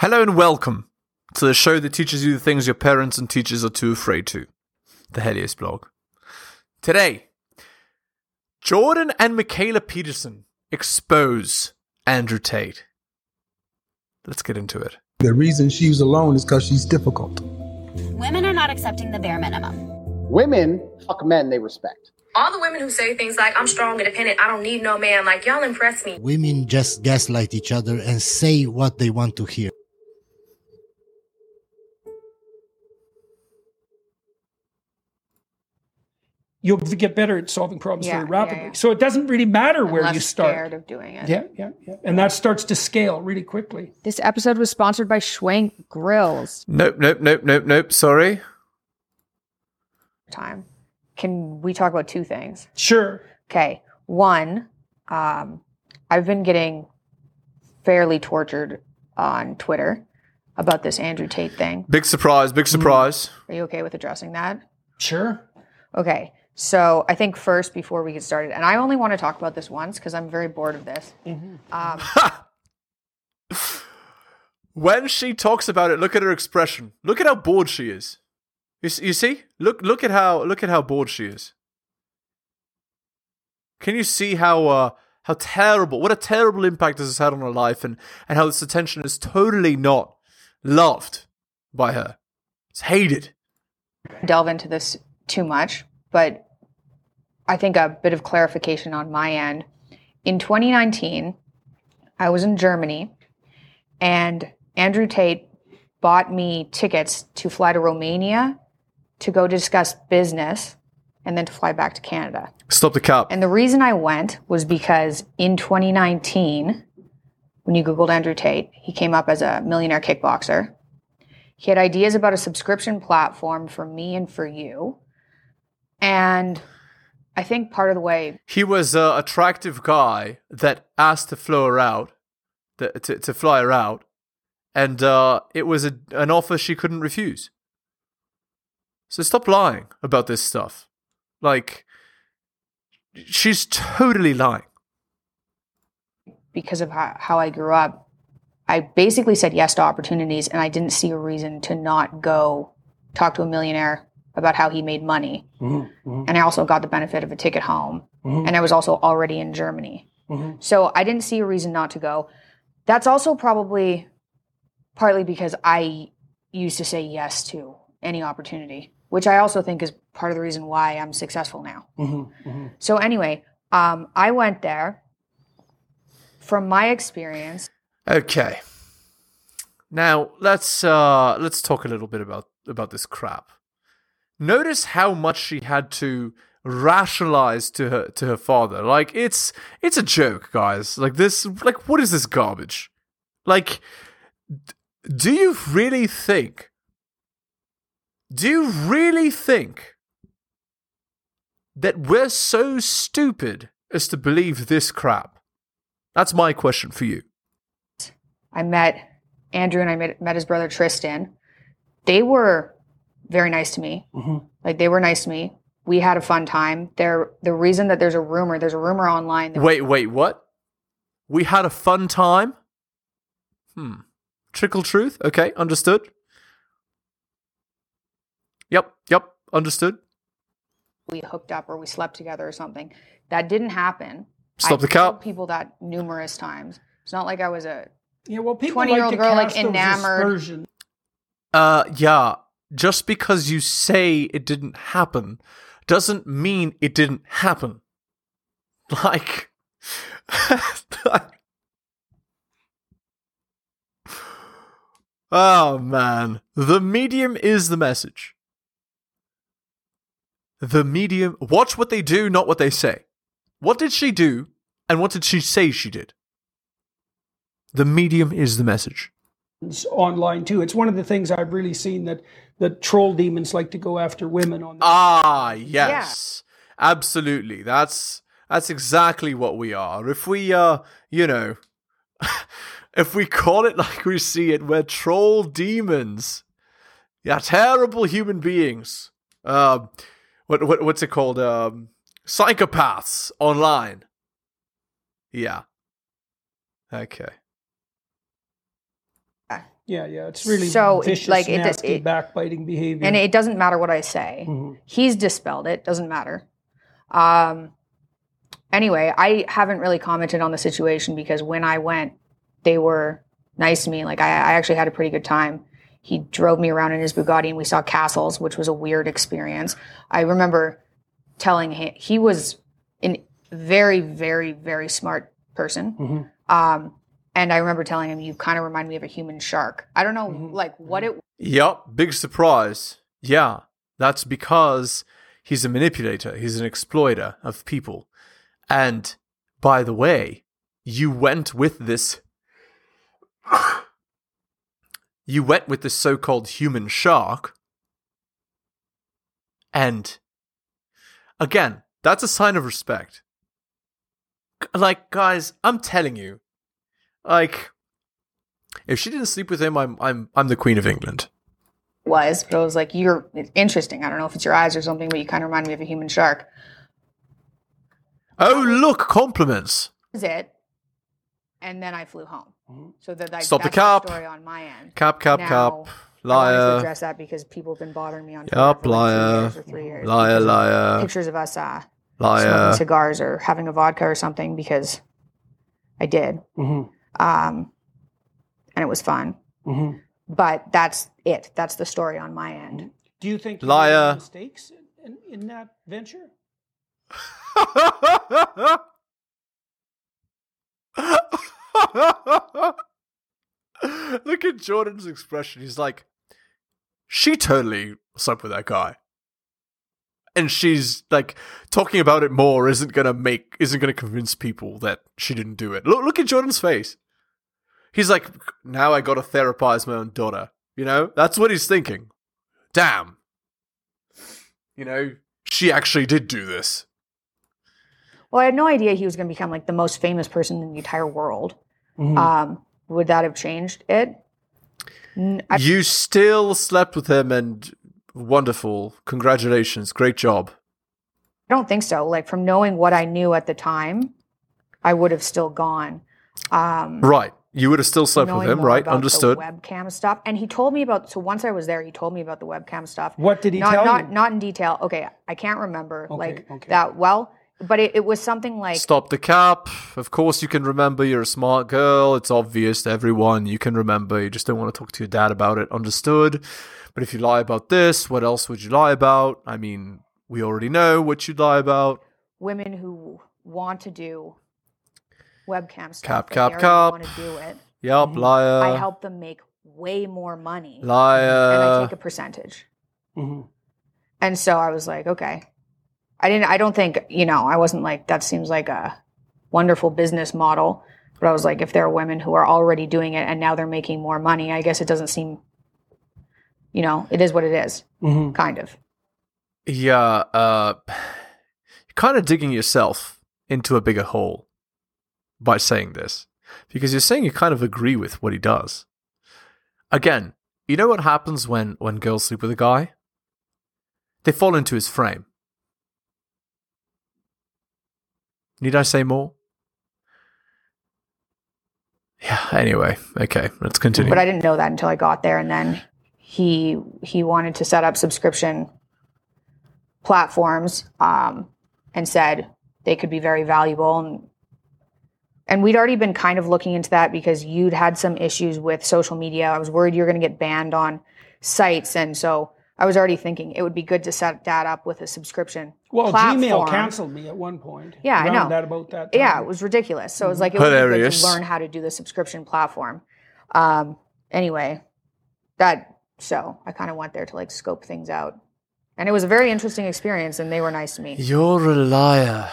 Hello and welcome to the show that teaches you the things your parents and teachers are too afraid to. The Helios blog. Today, Jordan and Mikhaila Peterson expose Andrew Tate. Let's get into it. The reason she's alone is because she's difficult. Women are not accepting the bare minimum. Women fuck men they respect. All the women who say things like, I'm strong, independent, I don't need no man, like, y'all impress me. Women just gaslight each other and say what they want to hear. You'll get better at solving problems Yeah, very rapidly. yeah. So it doesn't really matter where less you start. scared of doing it. Yeah, yeah, yeah. And that starts to scale really quickly. This episode was sponsored by Schwank Grills. Nope, nope, nope, nope, nope. Sorry. Time. Can we talk about two things? Sure. Okay. One, um, I've been getting fairly tortured on Twitter about this Andrew Tate thing. Big surprise, big surprise. Are you okay with addressing that? Sure. Okay. So I think first, before we get started, and I only want to talk about this once because I'm very bored of this. Um, When she talks about it, look at her expression. Look at how bored she is. You, you see? Look look at how look at how bored she is. Can you see how uh how terrible what a terrible impact this has had on her life and and how this attention is totally not loved by her. It's hated. delve into this too much, but I think a bit of clarification on my end. In 2019, I was in Germany and Andrew Tate bought me tickets to fly to Romania to go discuss business and then to fly back to Canada. Stop the cap. And the reason I went was because in 2019, when you Googled Andrew Tate, he came up as a millionaire kickboxer. He had ideas about a subscription platform for me and for you. And I think part of the way, He was an attractive guy that asked to fly her out, to, to, to fly her out, and uh, it was a, an offer she couldn't refuse. So stop lying about this stuff. Like, she's totally lying. because of how, how I grew up, I basically said yes to opportunities and I didn't see a reason to not go talk to a millionaire about how he made money. Mm-hmm. And I also got the benefit of a ticket home. Mm-hmm. And I was also already in Germany. Mm-hmm. So I didn't see a reason not to go. That's also probably partly because I used to say yes to any opportunity, which I also think is part of the reason why I'm successful now. So anyway, um, I went there. From my experience, Okay. Now let's uh let's talk a little bit about about this crap. Notice how much she had to rationalize to her to her father. Like it's it's a joke, guys. Like this like what is this garbage? Like do you really think do you really think that we're so stupid as to believe this crap? That's my question for you. I met Andrew and I met, met his brother Tristan. They were very nice to me. Like they were nice to me. We had a fun time. There, the reason that there's a rumor, there's a rumor online. That Wait, wait, what? We had a fun time? Hmm. Trickle truth? Okay, understood. Yep, yep, understood. we hooked up or we slept together or something. That didn't happen. Stop I've the told cap. people that numerous times. It's not like I was a Yeah, well, people 20-year-old like to girl, like, cast those enamored. aspersions. Uh, yeah, just because you say it didn't happen doesn't mean it didn't happen. Like, oh man, the medium is the message. The medium, watch what they do, not what they say. What did she do, and what did she say she did? The medium is the message. online too. It's one of the things I've really seen that that troll demons like to go after women on. The- Ah, yes. Absolutely. That's that's exactly what we are. If we uh, you know, if we call it like we see it, we're troll demons. Yeah, terrible human beings. Um what what what's it called? Um psychopaths online. Yeah. Okay. Yeah, yeah. It's really So, vicious, like, it- nasty, it- backbiting behavior. and it doesn't matter what I say. Mhm. He's dispelled it. Doesn't matter. Um. Anyway, I haven't really commented on the situation because when I went, they were nice to me. Like I, I actually had a pretty good time. He drove me around in his Bugatti, and we saw castles, which was a weird experience. I remember telling him he was a very, very, very smart person. Mhm. Um, and I remember telling him, "You kind of remind me of a human shark." I don't know, Mhm. like what it Yep, big surprise. Yeah, that's because he's a manipulator, he's an exploiter of people. And by the way, you went with this. you went with this so called human shark. And again, that's a sign of respect. Like, guys, I'm telling you, like, if she didn't sleep with him, I'm I'm I'm the queen of England. was, but I was like, "You're it's interesting." I don't know if it's your eyes or something, but you kind of remind me of a human shark. Oh, look, compliments. Is it? And then I flew home. So that like, Stop the that's cap. story on my end. Cap, cap, Now, cap. I to Liar. address that because people have been bothering me on Twitter Yup, for like two liar. years or three years. Liar, liar. Pictures of us uh, Liar. smoking cigars or having a vodka or something because I did, Mhm. Um, and it was fun. Mhm. But that's it. That's the story on my end. Do you think you Liar. made any mistakes in, in that venture? Look at Jordan's expression. He's like, she totally slept with that guy. And she's like talking about it more isn't gonna make isn't gonna convince people that she didn't do it. Look look at Jordan's face. He's like, now I gotta therapize my own daughter. You know? That's what he's thinking. Damn. You know, she actually did do this. Well, I had no idea he was going to become like the most famous person in the entire world. Mhm. Um, would that have changed it? N- I, you still slept with him and wonderful. Congratulations. Great job. I don't think so. Like from knowing what I knew at the time, I would have still gone. Um, Right. You would have still slept with him, right? about Understood. The webcam stuff, and he told me about. So once I was there, he told me about the webcam stuff. What did he not, tell not, you? Not in detail. Okay, I can't remember Okay, like okay. that well, but it, it was something like Stop the cap. Of course, you can remember. You're a smart girl. It's obvious to everyone. You can remember. You just don't want to talk to your dad about it. Understood. But if you lie about this, what else would you lie about? I mean, we already know what you'd lie about. women who want to do webcam stuff. Cap, but cap, cap. Want to do it. Yup, liar. I help them make way more money, Liar. and I take a percentage. Mhm. And so I was like, okay. I didn't I don't think, you know, I wasn't like that seems like a wonderful business model. But I was like, if there are women who are already doing it and now they're making more money, I guess it doesn't seem you know, it is what it is, Mhm. kind of. yeah, uh, you're kind of digging yourself into a bigger hole by saying this because you're saying you kind of agree with what he does. Again, you know what happens when when girls sleep with a guy? They fall into his frame. Need I say more? Yeah, anyway, okay, let's continue. But I didn't know that until I got there and then he he wanted to set up subscription platforms um, and said they could be very valuable and and we'd already been kind of looking into that because you'd had some issues with social media. I was worried you were going to get banned on sites and so I was already thinking it would be good to set that up with a subscription Well, platform. Gmail canceled me at one point. Yeah, I Around know. That about that. Time. Yeah, it was ridiculous. So it was like it would be good to learn how to do the subscription platform. Um, anyway, that so I kind of went there to like scope things out, and it was a very interesting experience, and they were nice to me. You're a liar.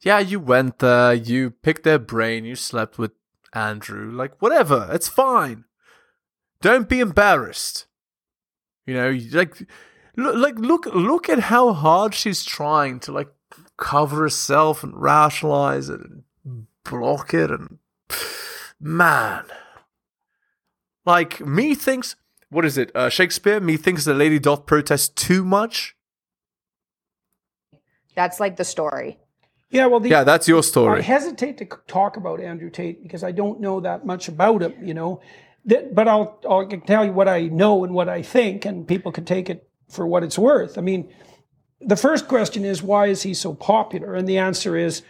Yeah, you went there, you picked their brain, you slept with Andrew. Like, whatever, it's fine. Don't be embarrassed. You know, like, look, like look, look at how hard she's trying to like cover herself and rationalize it and block it, and man, like me thinks. What is it? Uh, Shakespeare. Me thinks the lady doth protest too much. That's like the story. Yeah, well, the, Yeah, that's your story. I hesitate to talk about Andrew Tate because I don't know that much about him, you know. that, but I'll, I'll tell you what I know and what I think, and people can take it for what it's worth. I mean, the first question is why is he so popular? And the answer is,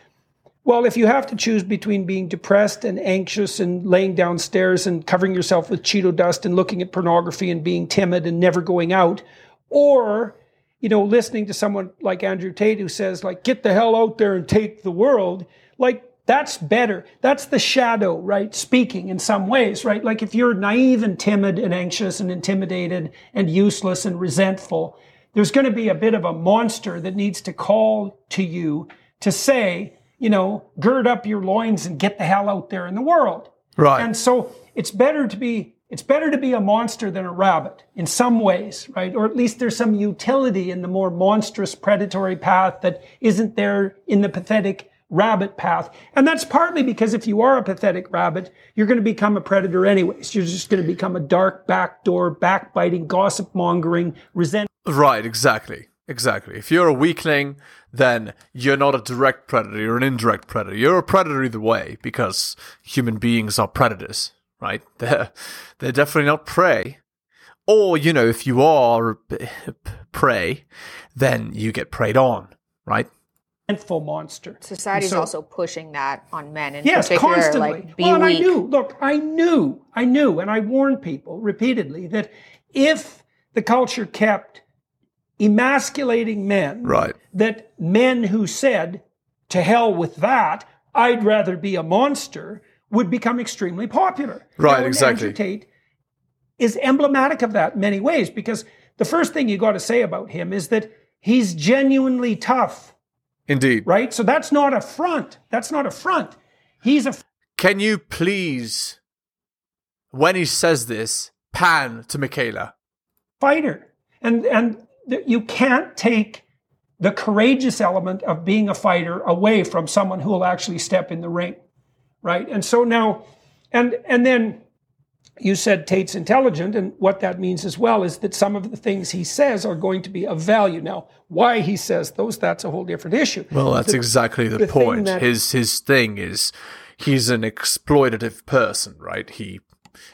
well, if you have to choose between being depressed and anxious and laying downstairs and covering yourself with Cheeto dust and looking at pornography and being timid and never going out, or you know, listening to someone like Andrew Tate who says, like, get the hell out there and take the world, like, that's better. That's the shadow, right? Speaking in some ways, right? Like if you're naive and timid and anxious and intimidated and useless and resentful, there's going to be a bit of a monster that needs to call to you to say, you know, gird up your loins and get the hell out there in the world. Right. And so it's better to be it's better to be a monster than a rabbit in some ways, right? Or at least there's some utility in the more monstrous predatory path that isn't there in the pathetic rabbit path. And that's partly because if you are a pathetic rabbit, you're going to become a predator anyways. You're just going to become a dark backdoor, backbiting, gossip mongering, resent. Right, exactly. Exactly. If you're a weakling, then you're not a direct predator, you're an indirect predator. You're a predator either way because human beings are predators right? They're they're definitely not prey. Or you know, if you are prey, then you get preyed on, right? Resentful monster. Society's So- also pushing that on men in Yes, particular. constantly. Like, be well, and I knew. Look, I knew, I knew, and I warned people repeatedly that if the culture kept emasculating men, Right. that men who said, "To hell with that," I'd rather be a monster, would become extremely popular. Right, exactly. Tate is emblematic of that in many ways because the first thing you got to say about him is that he's genuinely tough, Indeed. right? So that's not a front. That's not a front. He's a Can you please, when he says this, pan to Mikhaila? fighter. And and you can't take the courageous element of being a fighter away from someone who will actually step in the ring. Right? And so now and and then you said Tate's intelligent, and what that means as well is that some of the things he says are going to be of value. Now, why he says those, that's a whole different issue. Well, that's exactly the, the point. that- his his thing is he's an exploitative person, right? He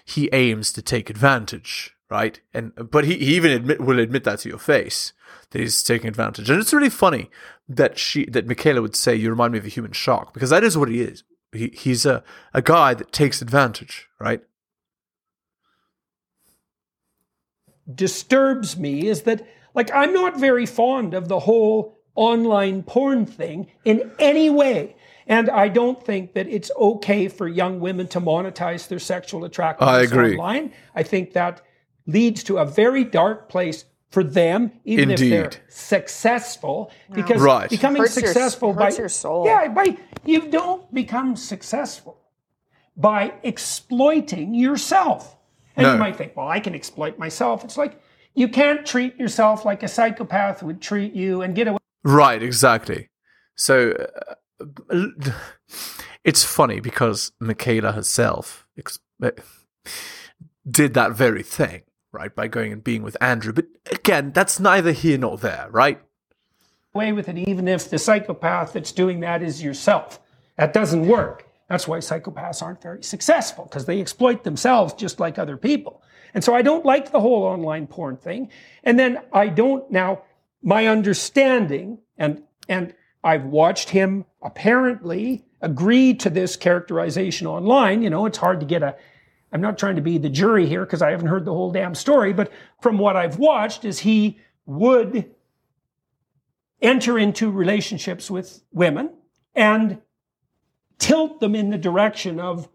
he aims to take advantage, right? And but he, he even admit will admit that to your face that he's taking advantage. And it's really funny that she that Mikhaila would say you remind me of a human shark because that is what he is. He he's a a guy that takes advantage, right? disturbs me is that like I'm not very fond of the whole online porn thing in any way. And I don't think that it's okay for young women to monetize their sexual attractiveness I agree. online. I think that leads to a very dark place for them, even if they're successful. Because Right. becoming Hurts your- successful hurts by your soul. Yeah, by you don't become successful by exploiting yourself. And No. you might think, well, I can exploit myself. It's like you can't treat yourself like a psychopath would treat you and get away. Right, exactly. So uh, it's funny because Mikhaila herself ex- uh, did that very thing, right, by going and being with Andrew. But again, that's neither here nor there, right? away with it, even if the psychopath that's doing that is yourself. That doesn't work. That's why psychopaths aren't very successful because they exploit themselves just like other people. And so I don't like the whole online porn thing. And then I don't now, my understanding, and, and I've watched him apparently agree to this characterization online. You know, it's hard to get a, I'm not trying to be the jury here because I haven't heard the whole damn story, but from what I've watched is he would enter into relationships with women and tilt them in the direction of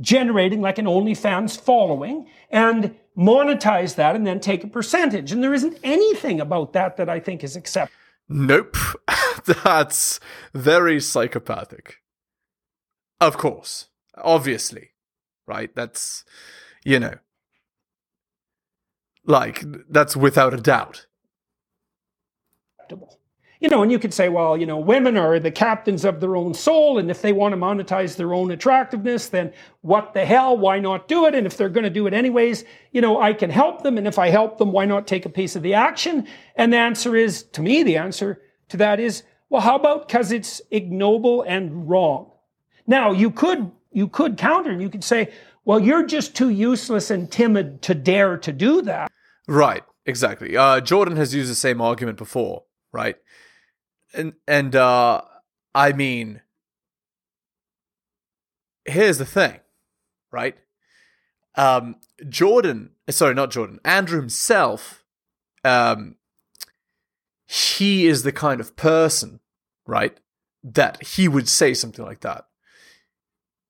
generating like an OnlyFans following and monetize that and then take a percentage. And there isn't anything about that that I think is acceptable. Nope. that's very psychopathic. Of course. Obviously. Right? That's, you know, like, that's without a doubt. You know, and you could say, well, you know, women are the captains of their own soul, and if they want to monetize their own attractiveness, then what the hell? Why not do it? And if they're going to do it anyways, you know, I can help them, and if I help them, why not take a piece of the action? And the answer is, to me, the answer to that is, well, how about because it's ignoble and wrong? Now, you could you could counter and you could say, well, you're just too useless and timid to dare to do that. Right, exactly. Uh, Jordan has used the same argument before, right? And and uh, I mean, here's the thing, right? Um, Jordan, sorry, not Jordan, Andrew himself, um, he is the kind of person, right, that he would say something like that.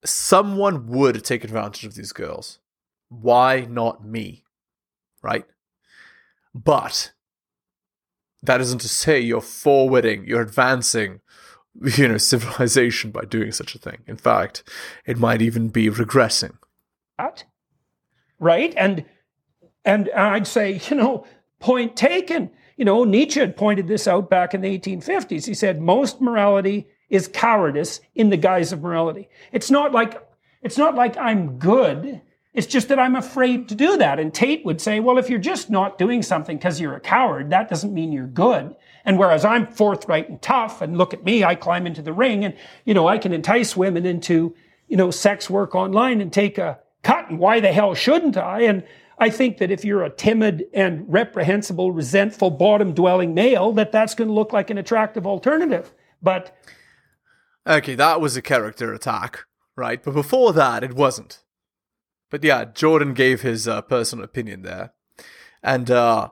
Someone would take advantage of these girls. Why not me? Right? But that isn't to say you're forwarding, you're advancing, you know, civilization by doing such a thing. In fact, it might even be regressing. That, right? And and I'd say, you know, point taken. You know, Nietzsche had pointed this out back in the 1850s. He said most morality is cowardice in the guise of morality. It's not like it's not like I'm good. It's just that I'm afraid to do that. And Tate would say, well, if you're just not doing something because you're a coward, that doesn't mean you're good. And whereas I'm forthright and tough, and look at me, I climb into the ring and, you know, I can entice women into, you know, sex work online and take a cut. And why the hell shouldn't I? And I think that if you're a timid and reprehensible, resentful, bottom dwelling male, that that's going to look like an attractive alternative. But Okay, that was a character attack, right? But before that, it wasn't. But yeah, Jordan gave his uh, personal opinion there. And uh,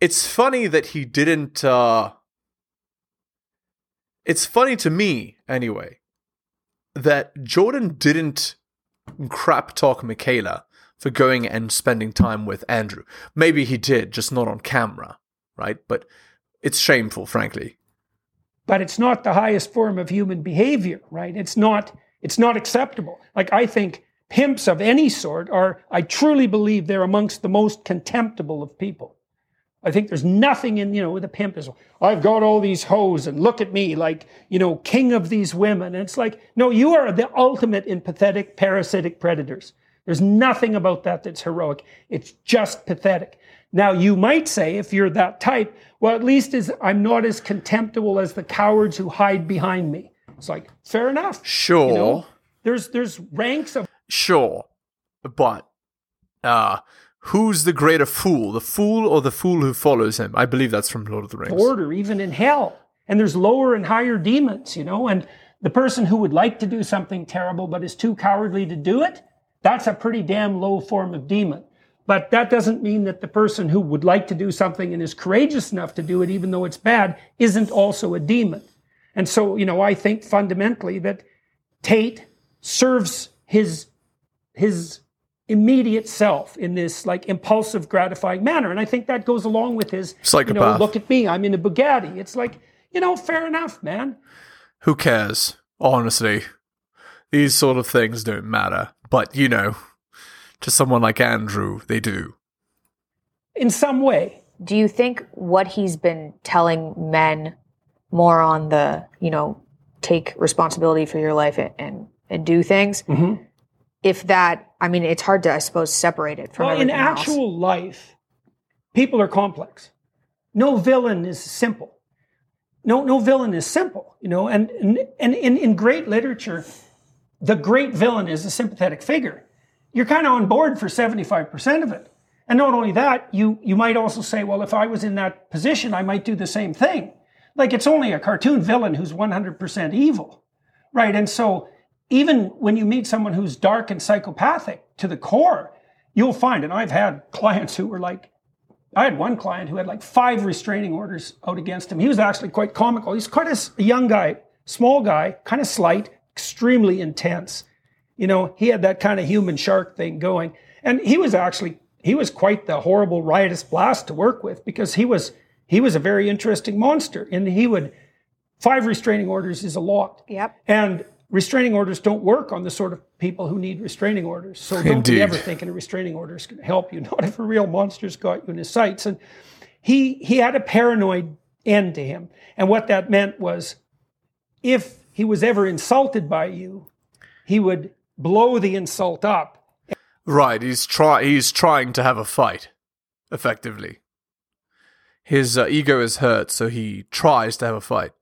it's funny that he didn't. Uh, it's funny to me, anyway, that Jordan didn't crap talk Mikhaila for going and spending time with Andrew. Maybe he did, just not on camera, right? But it's shameful, frankly. But it's not the highest form of human behavior, right? It's not. It's not acceptable. Like I think pimps of any sort are. I truly believe they're amongst the most contemptible of people. I think there's nothing in, you know, with a pimp is, I've got all these hoes and look at me like, you know, king of these women. And it's like, no, you are the ultimate in pathetic parasitic predators. There's nothing about that that's heroic. It's just pathetic. Now, you might say, if you're that type, well, at least is I'm not as contemptible as the cowards who hide behind me. It's like, fair enough. Sure. You know, there's, there's ranks of Sure. But uh who's the greater fool? The fool or the fool who follows him? I believe that's from Lord of the Rings. order, even in hell. And there's lower and higher demons, you know, and the person who would like to do something terrible but is too cowardly to do it, that's a pretty damn low form of demon. But that doesn't mean that the person who would like to do something and is courageous enough to do it, even though it's bad, isn't also a demon. And so, you know, I think fundamentally that Tate serves his his immediate self in this like impulsive, gratifying manner. And I think that goes along with his you know, look at me, I'm in a Bugatti. It's like, you know, fair enough, man. Who cares? Honestly. These sort of things don't matter. But, you know, to someone like Andrew, they do. In some way. Do you think what he's been telling men more on the, you know, take responsibility for your life and and, and do things? Mm-hmm. If that, I mean, it's hard to, I suppose, separate it from Well, in everything else. actual life, people are complex. No villain is simple. No, no villain is simple, you know, and, and, and in, in great literature, the great villain is a sympathetic figure. You're kind of on board for 75% of it. And not only that, you, you might also say, well, if I was in that position, I might do the same thing. Like it's only a cartoon villain who's 100% evil, right? And so even when you meet someone who's dark and psychopathic to the core, you'll find, and I've had clients who were like, I had one client who had like five restraining orders out against him. He was actually quite comical. He's quite a young guy, small guy, kind of slight, extremely intense. You know, he had that kind of human shark thing going. And he was actually, he was quite the horrible riotous blast to work with because he was, he was a very interesting monster. And he would, five restraining orders is a lot. Yep. And restraining orders don't work on the sort of people who need restraining orders. So don't Indeed. be ever thinking a restraining order is going to help you. Not if a real monster's got you in his sights. And he he had a paranoid end to him. And what that meant was if he was ever insulted by you, he would blow the insult up. Right, he's try he's trying to have a fight, effectively. His uh, ego is hurt, so he tries to have a fight.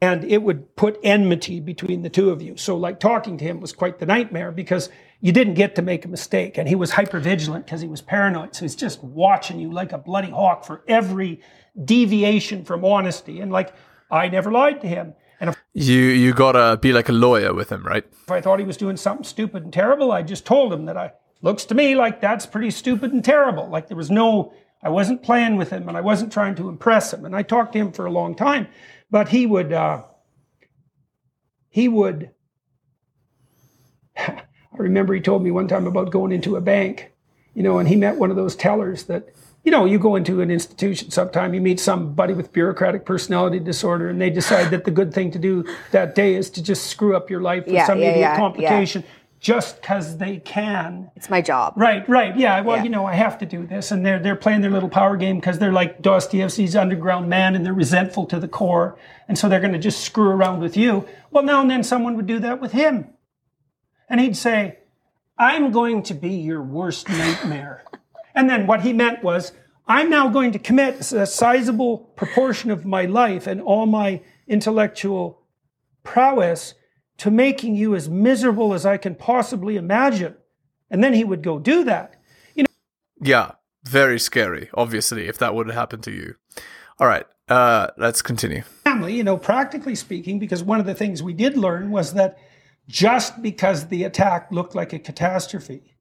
and it would put enmity between the two of you. So, like talking to him was quite the nightmare because you didn't get to make a mistake, and he was hyper vigilant because he was paranoid. So he's just watching you like a bloody hawk for every deviation from honesty. And like I never lied to him. And if You you gotta be like a lawyer with him, right? if I thought he was doing something stupid and terrible, I just told him that I looks to me like that's pretty stupid and terrible. Like there was no, I wasn't playing with him and I wasn't trying to impress him. And I talked to him for a long time, but he would, uh, he would. I remember he told me one time about going into a bank, you know, and he met one of those tellers that, you know, you go into an institution sometime, you meet somebody with bureaucratic personality disorder, and they decide that the good thing to do that day is to just screw up your life with Yeah, some yeah, idiot yeah, complication just because they can. It's my job. Right, right. Yeah, well, you know, I have to do this. And they're, they're playing their little power game because they're like Dostoevsky's underground man and they're resentful to the core. And so they're going to just screw around with you. Well, now and then someone would do that with him. And he'd say, I'm going to be your worst nightmare. And then what he meant was, I'm now going to commit a sizable proportion of my life and all my intellectual prowess to making you as miserable as I can possibly imagine. And then he would go do that. You know. Yeah, very scary. Obviously, if that would happen to you. All right, uh, let's continue. Family, you know, practically speaking, because one of the things we did learn was that just because the attack looked like a catastrophe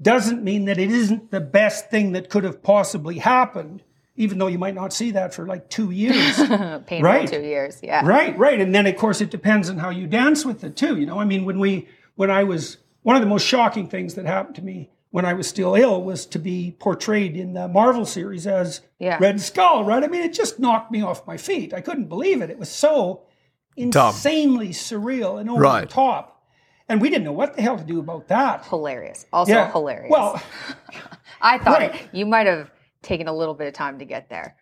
doesn't mean that it isn't the best thing that could have possibly happened, even though you might not see that for like two years. Painful Right. two years. Yeah. Right, right. And then of course it depends on how you dance with it too. You know, I mean, when we when I was one of the most shocking things that happened to me when I was still ill was to be portrayed in the Marvel series as Yeah. Red Skull, right? I mean, it just knocked me off my feet. I couldn't believe it. It was so insanely surreal and over the Right. top. And we didn't know what the hell to do about that. Hilarious. Also Yeah. hilarious. Well, I thought right. you might have taken a little bit of time to get there.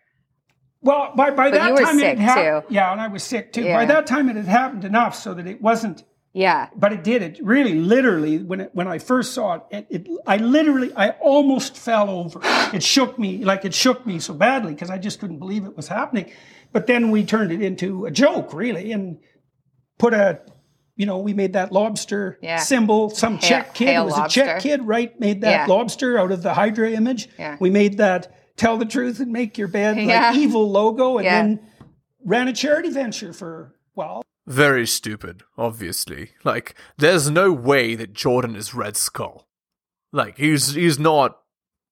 Well, by, by But that time it had too. Yeah, and I was sick too. Yeah. By that time it had happened enough so that it wasn't Yeah. but it did it really literally when it, when I first saw it, it, it I literally I almost fell over. It shook me like it shook me so badly because I just couldn't believe it was happening. But then we turned it into a joke really and put a you know we made that lobster Yeah. symbol. Some Hail- Czech kid it hail was a Czech kid right made that Yeah. lobster out of the Hydra image. Yeah. We made that tell the truth and make your bed Yeah. like evil logo and Yeah. then ran a charity venture for well Very stupid, obviously. Like, there's no way that Jordan is Red Skull. Like, he's he's not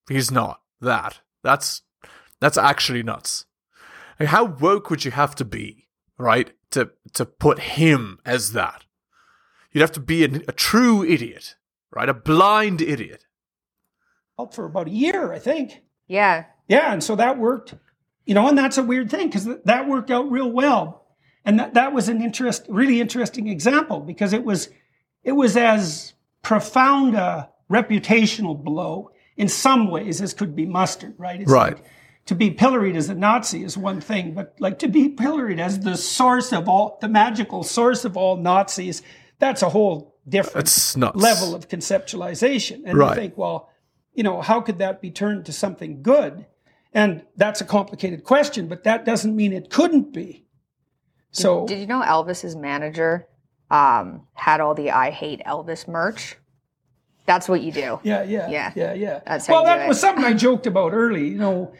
he's not that. That's that's actually nuts. Like, how woke would you have to be, right, to to put him as that? You'd have to be an, a true idiot, right? A blind idiot. for about a year, I think. Yeah. Yeah, and so that worked, you know, and that's a weird thing because that worked out real well, and that that was an interest, really interesting example because it was it was as profound a reputational blow in some ways as could be mustered, right? It's Right. like to be pilloried as a Nazi is one thing, but like to be pilloried as the source of all, the magical source of all Nazis, that's a whole different level of conceptualization. And Right. you think, well, you know, how could that be turned to something good? And that's a complicated question, but that doesn't mean it couldn't be. So Did you know Elvis's manager um, had all the I hate Elvis merch? That's what you do. yeah, yeah, Yeah. yeah, yeah. That's how well, you do that it. was something I joked about early. You know,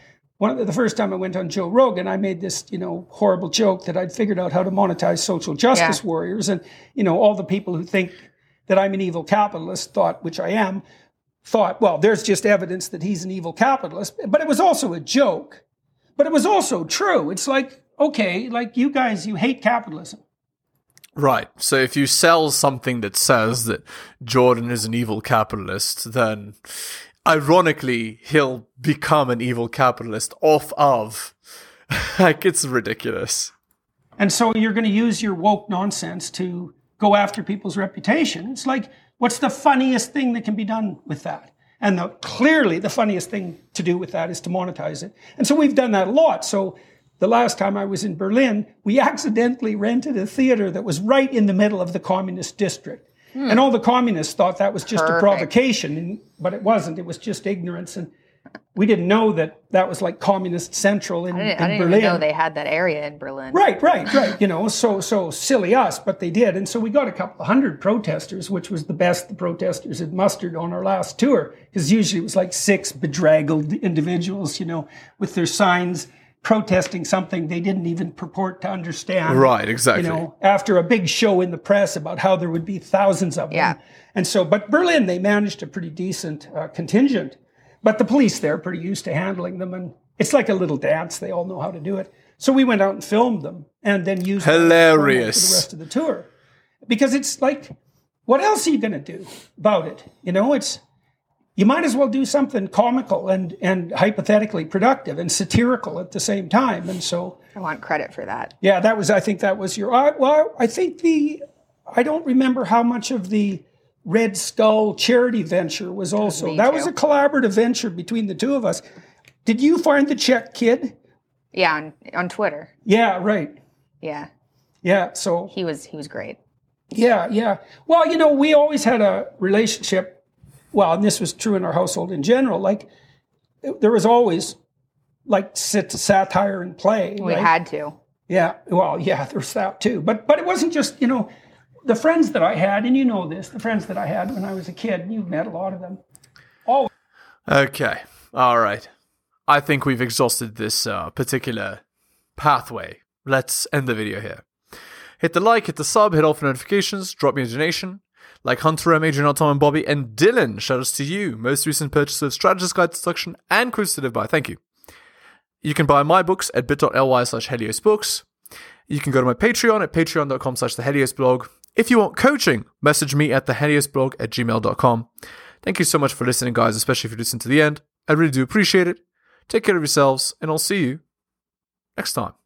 one of the, the first time I went on Joe Rogan, I made this, you know, horrible joke that I'd figured out how to monetize social justice Yeah. warriors, and you know, all the people who think that I'm an evil capitalist thought, which I am, thought, well, there's just evidence that he's an evil capitalist. But it was also a joke. But it was also true. It's like, okay, like you guys, you hate capitalism. Right. So if you sell something that says that Jordan is an evil capitalist, then ironically he'll become an evil capitalist off of. like it's ridiculous. And so you're going to use your woke nonsense to go after people's reputation. It's like, what's the funniest thing that can be done with that? And the, clearly, the funniest thing to do with that is to monetize it. And so we've done that a lot. So the last time I was in Berlin, we accidentally rented a theater that was right in the middle of the communist district. Hmm. And all the communists thought that was just a provocation, and, but it wasn't. It was just ignorance. And we didn't know that that was like communist central in, I didn't, in I didn't Berlin. even know they had that area in Berlin. Right, right, right. You know, so so silly us, but they did, and so we got a couple of hundred protesters, which was the best the protesters had mustered on our last tour. Because usually it was like six bedraggled individuals, you know, with their signs protesting something they didn't even purport to understand. Right, exactly. You know, after a big show in the press about how there would be thousands of them. And so, but Berlin, they managed a pretty decent uh, contingent. But the police there are pretty used to handling them, and it's like a little dance. They all know how to do it. So we went out and filmed them, and then used them Hilarious. for the rest of the tour, because it's like, what else are you going to do about it? You know, it's you might as well do something comical and and hypothetically productive and satirical at the same time. And so, I want credit for that. yeah, that was I think that was your. I, well, I think the I don't remember how much of the Red Skull charity venture was also me that was a collaborative venture between the two of us. Did you find the Czech, kid? Yeah, on, on Twitter. Yeah, right. Yeah, Yeah, so he was he was great. yeah, yeah. Well, you know, we always had a relationship. Well, and this was true in our household in general. Like there was always like sit, satire and play. We right? had to. Yeah, well, yeah, there's that too. But but it wasn't just you know the friends that I had, and you know this, the friends that I had when I was a kid. You've met a lot of them. Oh, Okay. All right. I think we've exhausted this uh, particular pathway. Let's end the video here. Hit the like, hit the sub, hit all for notifications, drop me a donation. Like Hunter M, Adrian, Tom, and Bobby, and Dylan, shout outs to you. Most recent purchase of Strategist Guide to Destruction and Live By. Thank you. You can buy my books at bit.ly slash Helios Books. You can go to my Patreon at patreon.com slash the Helios blog. If you want coaching, message me at the Helios blog at gmail.com. Thank you so much for listening, guys, especially if you listen to the end. I really do appreciate it. Take care of yourselves, and I'll see you next time.